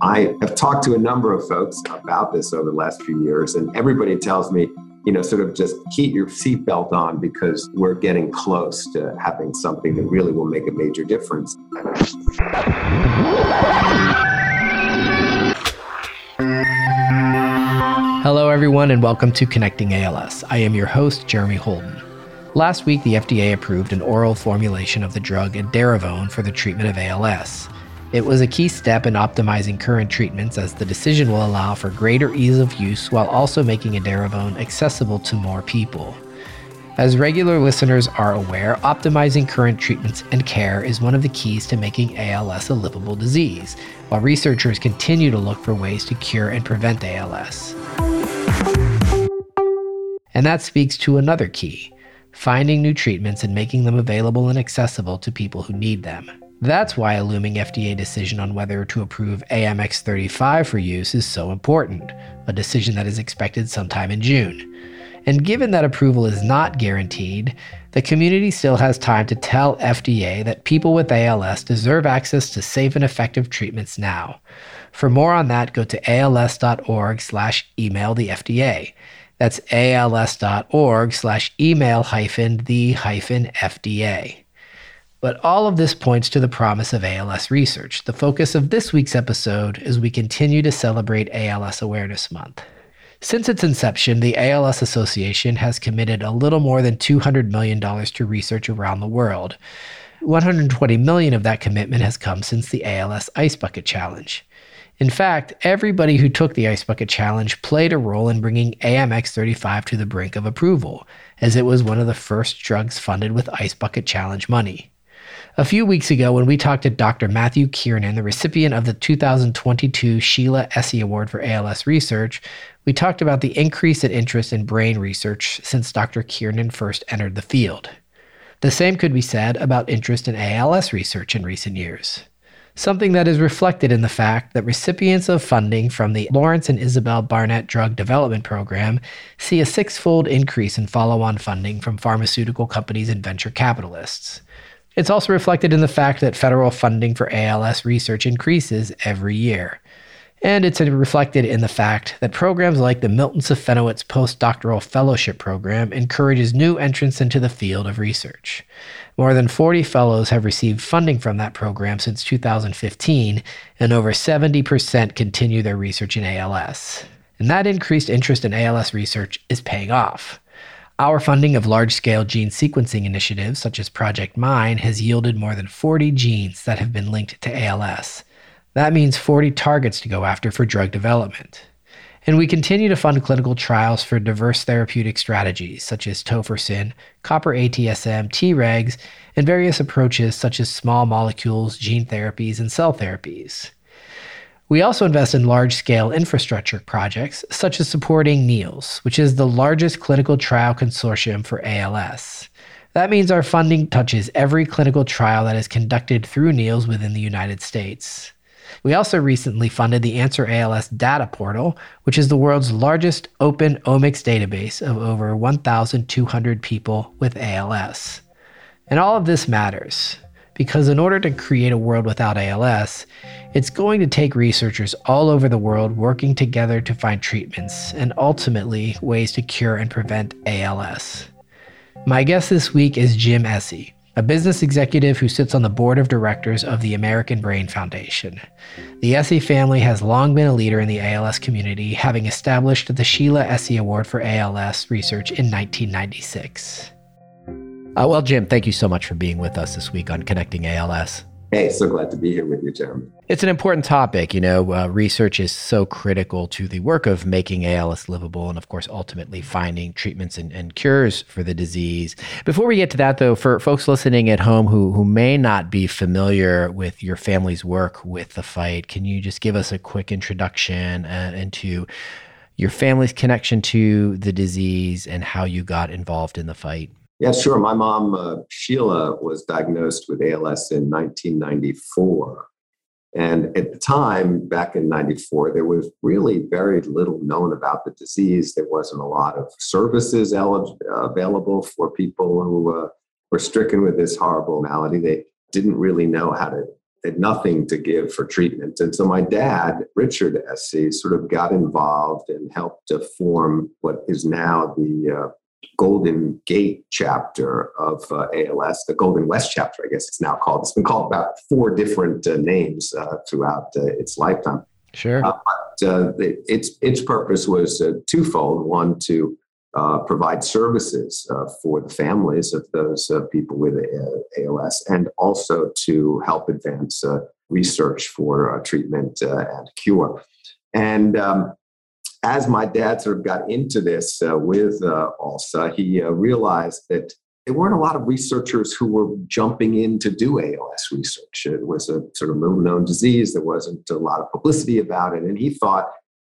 I have talked to a number of folks about this over the last few years, and everybody tells me, you know, sort of just keep your seatbelt on because we're getting close to having something that really will make a major difference. Hello, everyone, and welcome to Connecting ALS. I am your host, Jeremy Holden. Last week, the FDA approved an oral formulation of the drug edaravone for the treatment of ALS. It was a key step in optimizing current treatments as the decision will allow for greater ease of use while also making edaravone accessible to more people. As regular listeners are aware, optimizing current treatments and care is one of the keys to making ALS a livable disease, while researchers continue to look for ways to cure and prevent ALS. And that speaks to another key finding new treatments and making them available and accessible to people who need them. That's why a looming FDA decision on whether to approve AMX35 for use is so important, a decision that is expected sometime in June. And given that approval is not guaranteed, the community still has time to tell FDA that people with ALS deserve access to safe and effective treatments now. For more on that, go to als.org slash email the FDA. That's als.org slash email hyphen the hyphen FDA. But all of this points to the promise of ALS research. The focus of this week's episode is we continue to celebrate ALS Awareness Month. Since its inception, the ALS Association has committed a little more than $200 million to research around the world. 120 million of that commitment has come since the ALS Ice Bucket Challenge. In fact, everybody who took the Ice Bucket Challenge played a role in bringing AMX 35 to the brink of approval, as it was one of the first drugs funded with Ice Bucket Challenge money. A few weeks ago, when we talked to Dr. Matthew Kiernan, the recipient of the 2022 Sheila Essey Award for ALS Research, we talked about the increase in interest in brain research since Dr. Kiernan first entered the field. The same could be said about interest in ALS research in recent years. Something that is reflected in the fact that recipients of funding from the Lawrence and Isabel Barnett Drug Development Program see a six fold increase in follow on funding from pharmaceutical companies and venture capitalists. It's also reflected in the fact that federal funding for ALS research increases every year. And it's reflected in the fact that programs like the Milton Safenowitz Postdoctoral Fellowship Program encourages new entrants into the field of research. More than 40 fellows have received funding from that program since 2015, and over 70% continue their research in ALS. And that increased interest in ALS research is paying off. Our funding of large scale gene sequencing initiatives, such as Project Mine, has yielded more than 40 genes that have been linked to ALS. That means 40 targets to go after for drug development. And we continue to fund clinical trials for diverse therapeutic strategies, such as tofersen, copper ATSM, Tregs, and various approaches such as small molecules, gene therapies, and cell therapies. We also invest in large scale infrastructure projects, such as supporting NEALS, which is the largest clinical trial consortium for ALS. That means our funding touches every clinical trial that is conducted through NEALS within the United States. We also recently funded the Answer ALS Data Portal, which is the world's largest open omics database of over 1,200 people with ALS. And all of this matters because in order to create a world without ALS, it's going to take researchers all over the world working together to find treatments and ultimately ways to cure and prevent ALS. My guest this week is Jim Essey, a business executive who sits on the board of directors of the American Brain Foundation. The Essey family has long been a leader in the ALS community, having established the Sheila Essey Award for ALS research in 1996. Uh, well, Jim, thank you so much for being with us this week on Connecting ALS. Hey, so glad to be here with you, Jeremy. It's an important topic. You know, uh, research is so critical to the work of making ALS livable and, of course, ultimately finding treatments and, and, cures for the disease. Before we get to that, though, for folks listening at home who, who may not be familiar with your family's work with the fight, can you just give us a quick introduction uh, into your family's connection to the disease and how you got involved in the fight? Yeah, sure. My mom, uh, Sheila, was diagnosed with ALS in 1994. And at the time, back in 94, there was really very little known about the disease. There wasn't a lot of services el- available for people who uh, were stricken with this horrible malady. They didn't really know how to they had nothing to give for treatment. And so my dad, Richard Essey, sort of got involved and helped to form what is now the uh, Golden Gate chapter of uh, ALS, the Golden West chapter, I guess it's now called. It's been called about four different uh, names uh, throughout uh, its lifetime. Sure. Uh, but its its purpose was twofold: one to uh, provide services uh, for the families of those uh, people with ALS and also to help advance uh, research for uh, treatment uh, and cure. And um, as my dad sort of got into this uh, with uh, ALSA, he uh, realized that there weren't a lot of researchers who were jumping in to do ALS research. It was a sort of little known disease. There wasn't a lot of publicity about it. And he thought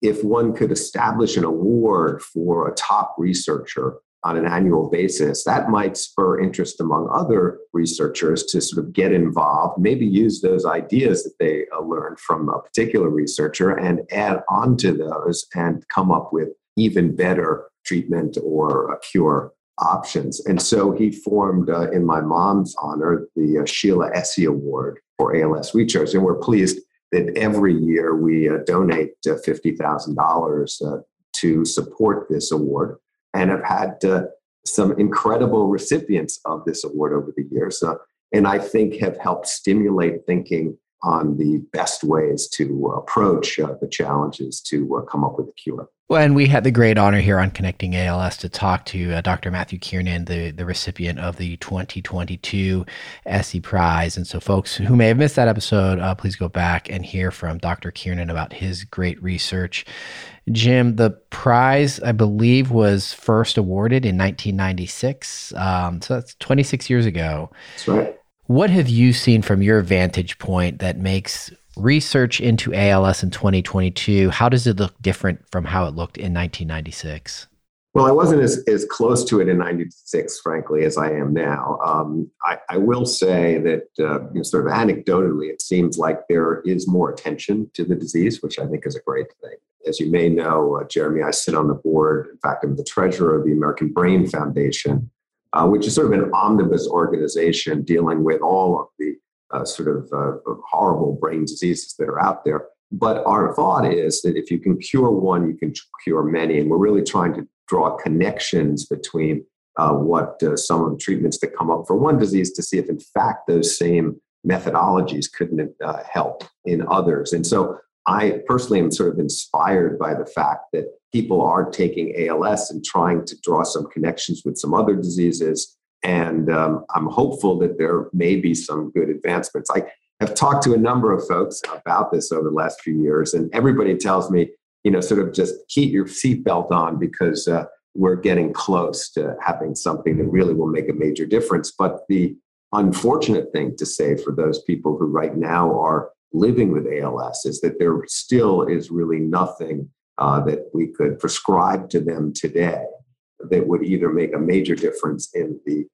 if one could establish an award for a top researcher on an annual basis, that might spur interest among other researchers to sort of get involved, maybe use those ideas that they uh, learned from a particular researcher and add on to those and come up with even better treatment or cure options. And so he formed, uh, in my mom's honor, the uh, Sheila Essey Award for ALS research. And we're pleased that every year we uh, donate uh, $50,000 uh, to support this award and have had uh, some incredible recipients of this award over the years. Uh, and I think have helped stimulate thinking on the best ways to approach uh, the challenges to come up with a cure. Well, and we had the great honor here on Connecting ALS to talk to uh, Dr. Matthew Kiernan, the, the recipient of the 2022 Essey Prize. And so, folks who may have missed that episode, uh, please go back and hear from Dr. Kiernan about his great research. Jim, the prize, I believe, was first awarded in 1996. Um, so that's 26 years ago. That's right. What have you seen from your vantage point that makes research into ALS in 2022, how does it look different from how it looked in 1996? Well, I wasn't as, as close to it in 96, frankly, as I am now. Um, I, I, will say that, uh, you know, sort of anecdotally, it seems like there is more attention to the disease, which I think is a great thing. As you may know, uh, Jeremy, I sit on the board. In fact, I'm the treasurer of the American Brain Foundation, uh, which is sort of an omnibus organization dealing with all of the uh, sort of uh, horrible brain diseases that are out there. But our thought is that if you can cure one, you can cure many. And we're really trying to draw connections between uh, what uh, some of the treatments that come up for one disease to see if, in fact, those same methodologies couldn't uh, help in others. And so I personally am sort of inspired by the fact that people are taking ALS and trying to draw some connections with some other diseases and um, I'm hopeful that there may be some good advancements. I have talked to a number of folks about this over the last few years, and everybody tells me, you know, sort of just keep your seatbelt on because uh, we're getting close to having something that really will make a major difference. But the unfortunate thing to say for those people who right now are living with ALS is that there still is really nothing uh, that we could prescribe to them today that would either make a major difference in the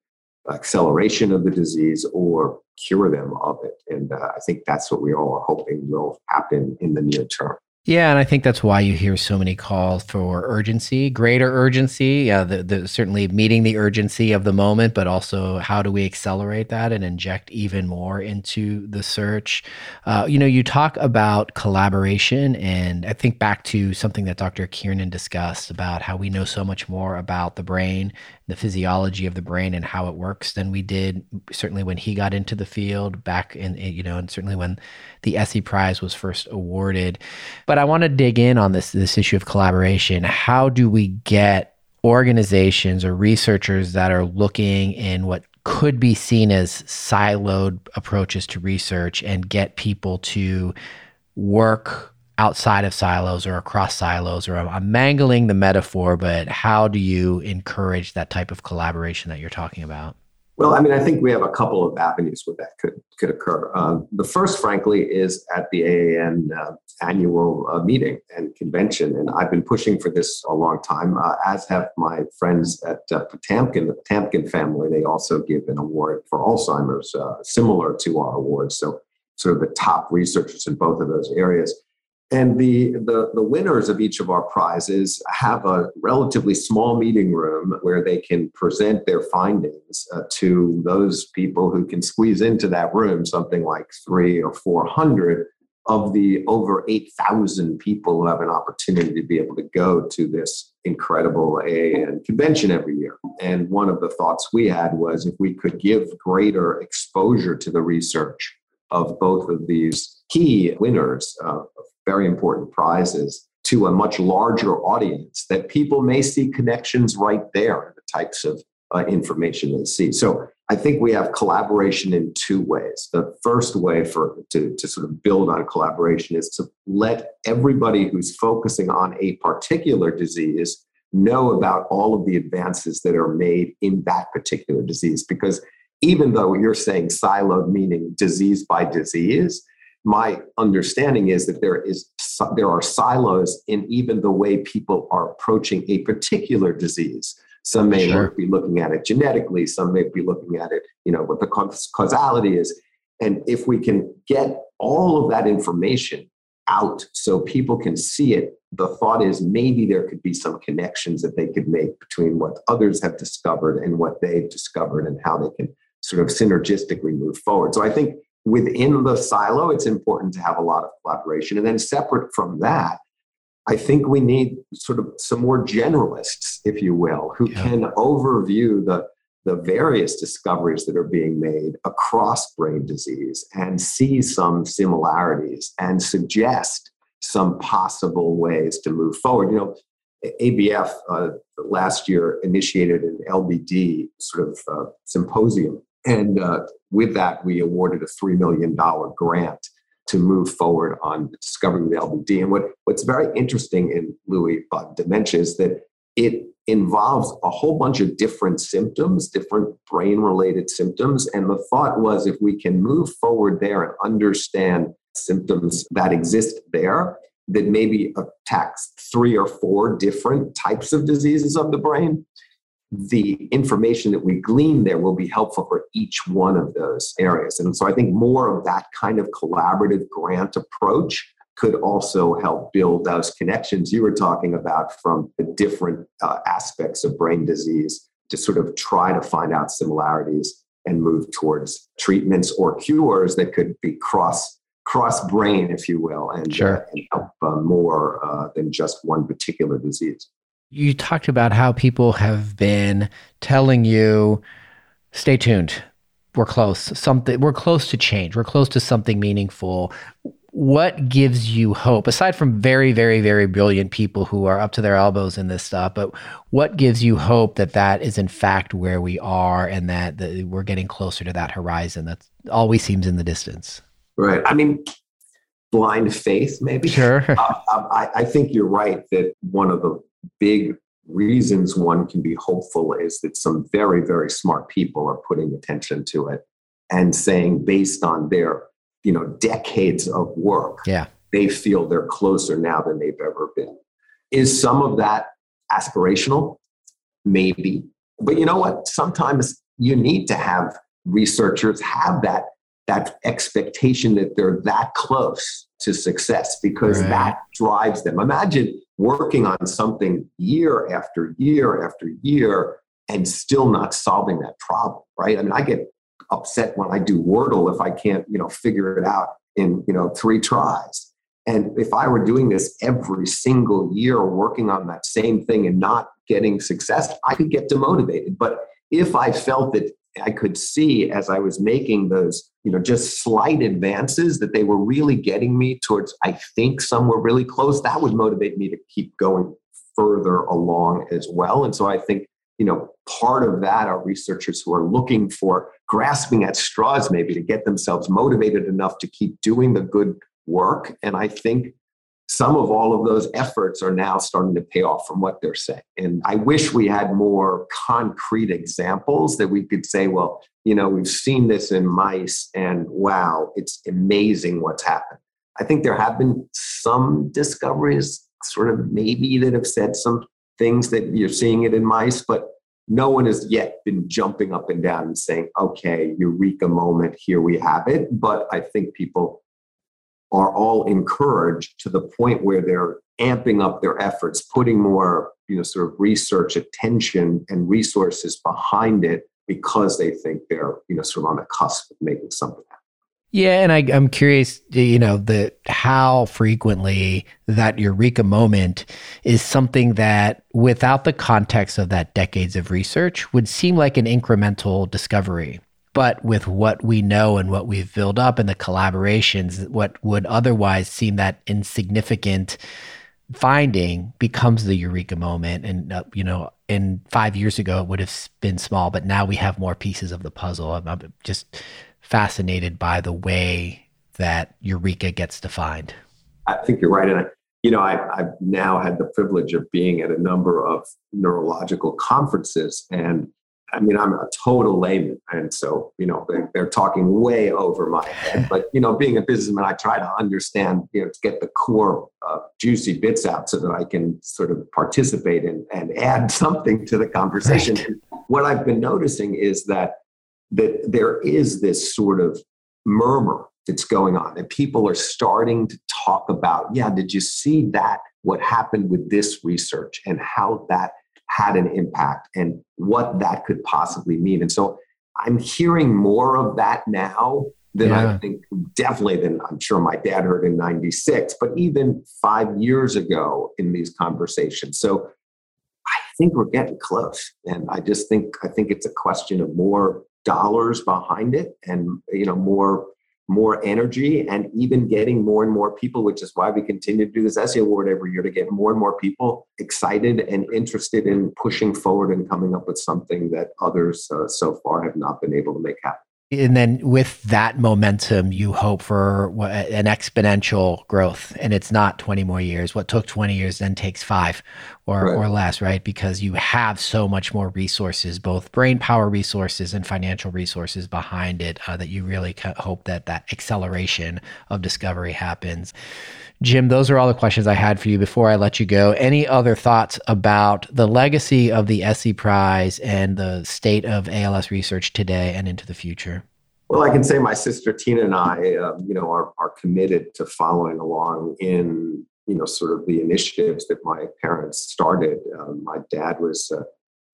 acceleration of the disease or cure them of it. And uh, I think that's what we all are hoping will happen in the near term. Yeah, and I think that's why you hear so many calls for urgency, greater urgency. Uh, the, the, certainly meeting the urgency of the moment, but also how do we accelerate that and inject even more into the search? Uh, you know, you talk about collaboration, and I think back to something that Dr. Kiernan discussed about how we know so much more about the brain the physiology of the brain and how it works than we did certainly when he got into the field back in you know and certainly when the Essey Prize was first awarded. But I want to dig in on this this issue of collaboration. How do we get organizations or researchers that are looking in what could be seen as siloed approaches to research and get people to work outside of silos or across silos or I'm, mangling the metaphor but how do you encourage that type of collaboration that you're talking about? Well i mean i think we have a couple of avenues where that could could occur. Uh, the first frankly is at the AAN uh, annual uh, meeting and convention and i've been pushing for this a long time uh, as have my friends at uh, potamkin the potamkin family. They also give an award for alzheimer's uh, similar to our award. So sort of the top researchers in both of those areas And the, the, the winners of each of our prizes have a relatively small meeting room where they can present their findings uh, to those people who can squeeze into that room, something like three or 400 of the over 8,000 people who have an opportunity to be able to go to this incredible AAN convention every year. And one of the thoughts we had was if we could give greater exposure to the research of both of these key winners of very important prizes to a much larger audience, that people may see connections right there in the types of uh, information they see. So I think we have collaboration in two ways. The first way for to, to sort of build on collaboration is to let everybody who's focusing on a particular disease know about all of the advances that are made in that particular disease. Because even though you're saying siloed, meaning disease by disease, my understanding is that there is there are silos in even the way people are approaching a particular disease. Some may sure. be looking at it genetically, some may be looking at it, you know, what the causality is. And if we can get all of that information out so people can see it, the thought is maybe there could be some connections that they could make between what others have discovered and what they've discovered and how they can sort of synergistically move forward. So I think within the silo, it's important to have a lot of collaboration. And then separate from that, I think we need sort of some more generalists, if you will, who yeah. can overview the, the various discoveries that are being made across brain disease and see some similarities and suggest some possible ways to move forward. You know, ABF uh, last year initiated an LBD sort of uh, symposium. And uh, with that, we awarded a $3 million grant to move forward on discovering the LBD. And what, what's very interesting in Lewy body dementia is that it involves a whole bunch of different symptoms, different brain related symptoms. And the thought was if we can move forward there and understand symptoms that exist there, that maybe attacks three or four different types of diseases of the brain, the information that we glean there will be helpful for each one of those areas. And so I think more of that kind of collaborative grant approach could also help build those connections you were talking about from the different uh, aspects of brain disease to sort of try to find out similarities and move towards treatments or cures that could be cross cross brain, if you will, and, sure. uh, and help uh, more uh, than just one particular disease you talked about how people have been telling you, stay tuned. We're close. Something we're close to change. We're close to something meaningful. What gives you hope aside from very very very brilliant people who are up to their elbows in this stuff, but what gives you hope that that is in fact where we are and that, that we're getting closer to that horizon that always seems in the distance? Right. I mean, blind faith, maybe. Sure. Uh, I, I, think you're right that one of the big reasons one can be hopeful is that some very, very smart people are putting attention to it and saying, based on their you know decades of work, yeah. they feel they're closer now than they've ever been. Is some of that aspirational? Maybe. But you know what? Sometimes you need to have researchers have that that expectation that they're that close to success because right. that drives them. Imagine working on something year after year after year and still not solving that problem, right? I mean, I get upset when I do Wordle if I can't, you know, figure it out in, you know, three tries. And if I were doing this every single year, working on that same thing and not getting success, I could get demotivated. But if I felt that I could see as I was making those, you know, just slight advances that they were really getting me towards, I think somewhere really close. That would motivate me to keep going further along as well. And so I think, you know, part of that are researchers who are looking for grasping at straws maybe to get themselves motivated enough to keep doing the good work. And I think some of all of those efforts are now starting to pay off from what they're saying. And I wish we had more concrete examples that we could say, well, you know, we've seen this in mice and wow, it's amazing what's happened. I think there have been some discoveries, sort of maybe, that have said some things that you're seeing it in mice, but no one has yet been jumping up and down and saying, okay, eureka moment, here we have it. But I think people are all encouraged to the point where they're amping up their efforts, putting more, you know, sort of research attention and resources behind it because they think they're, you know, sort of on the cusp of making something happen. Yeah, and I, am curious, you know, the how frequently that eureka moment is something that, without the context of that decades of research, would seem like an incremental discovery. But with what we know and what we've built up and the collaborations, what would otherwise seem that insignificant finding becomes the eureka moment. And uh, you know, in five years ago, it would have been small, but now we have more pieces of the puzzle. I'm, I'm just fascinated by the way that Eureka gets defined. I think you're right. And, I, you know, I, have now had the privilege of being at a number of neurological conferences. And I mean, I'm a total layman. And so, you know, they're, they're talking way over my head. But, you know, being a businessman, I try to understand, you know, to get the core uh, juicy bits out so that I can sort of participate in, and add something to the conversation. Right. What I've been noticing is that that there is this sort of murmur that's going on and people are starting to talk about yeah did you see that what happened with this research and how that had an impact and what that could possibly mean and so i'm hearing more of that now than yeah. i think definitely than i'm sure my dad heard in 96 but even five years ago in these conversations so i think we're getting close and i just think i think it's a question of more dollars behind it and you know more more energy and even getting more and more people which is why we continue to do this Essey Award every year to get more and more people excited and interested in pushing forward and coming up with something that others uh, so far have not been able to make happen. And then with that momentum you hope for an exponential growth. And it's not 20 more years. What took 20 years then takes 5 or right. or less right because you have so much more resources both brain power resources and financial resources behind it uh, that you really hope that that acceleration of discovery happens Jim, those are all the questions I had for you before I let you go. Any other thoughts about the legacy of the Essey Prize and the state of ALS research today and into the future? Well, I can say my sister Tina and I, um, you know, are, are committed to following along in, you know, sort of the initiatives that my parents started. Um, my dad was, uh,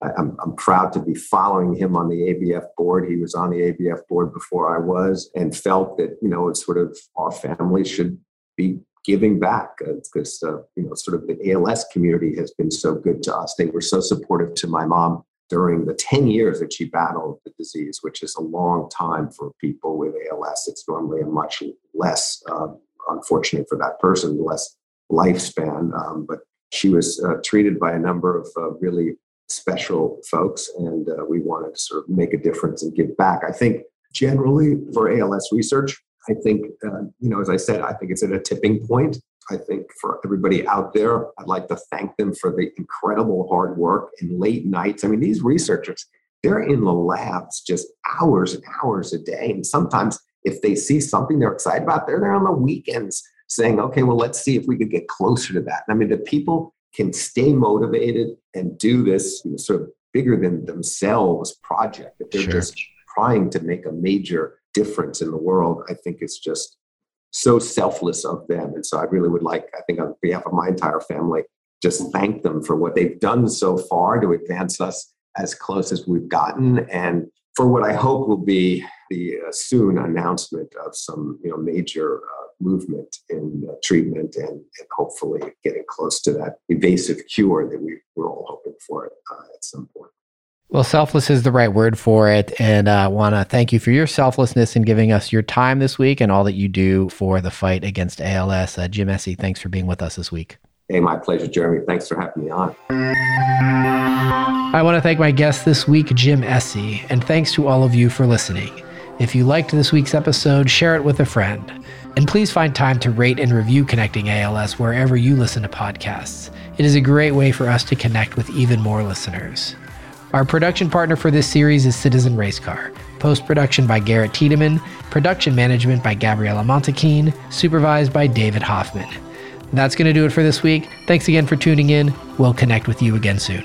I, I'm, I'm proud to be following him on the ABF board. He was on the ABF board before I was and felt that, you know, it's sort of our family should be giving back because uh, uh, you know sort of the ALS community has been so good to us. They were so supportive to my mom during the 10 years that she battled the disease, which is a long time for people with ALS. It's normally a much less, uh, unfortunate for that person, less lifespan. Um, but she was uh, treated by a number of uh, really special folks, and uh, we wanted to sort of make a difference and give back. I think generally for ALS research, I think, uh, you know, as I said, I think it's at a tipping point. I think for everybody out there, I'd like to thank them for the incredible hard work and late nights. I mean, these researchers, they're in the labs just hours and hours a day. And sometimes if they see something they're excited about, they're there on the weekends saying, okay, well, let's see if we could get closer to that. I mean, the people can stay motivated and do this you know, sort of bigger than themselves project. If they're sure. just trying to make a major difference in the world, I think it's just so selfless of them. And so I really would like, I think on behalf of my entire family, just thank them for what they've done so far to advance us as close as we've gotten and for what I hope will be the uh, soon announcement of some you know major uh, movement in uh, treatment and, and, hopefully getting close to that evasive cure that we, we're all hoping for uh, at some point. Well, selfless is the right word for it. And I uh, want to thank you for your selflessness in giving us your time this week and all that you do for the fight against ALS. Uh, Jim Essey, thanks for being with us this week. Hey, my pleasure, Jeremy. Thanks for having me on. I want to thank my guest this week, Jim Essey, and thanks to all of you for listening. If you liked this week's episode, share it with a friend. And please find time to rate and review Connecting ALS wherever you listen to podcasts. It is a great way for us to connect with even more listeners. Our production partner for this series is Citizen Racecar. Post production by Garrett Tiedemann, production management by Gabriella Montequin, supervised by David Hoffman. That's going to do it for this week. Thanks again for tuning in. We'll connect with you again soon.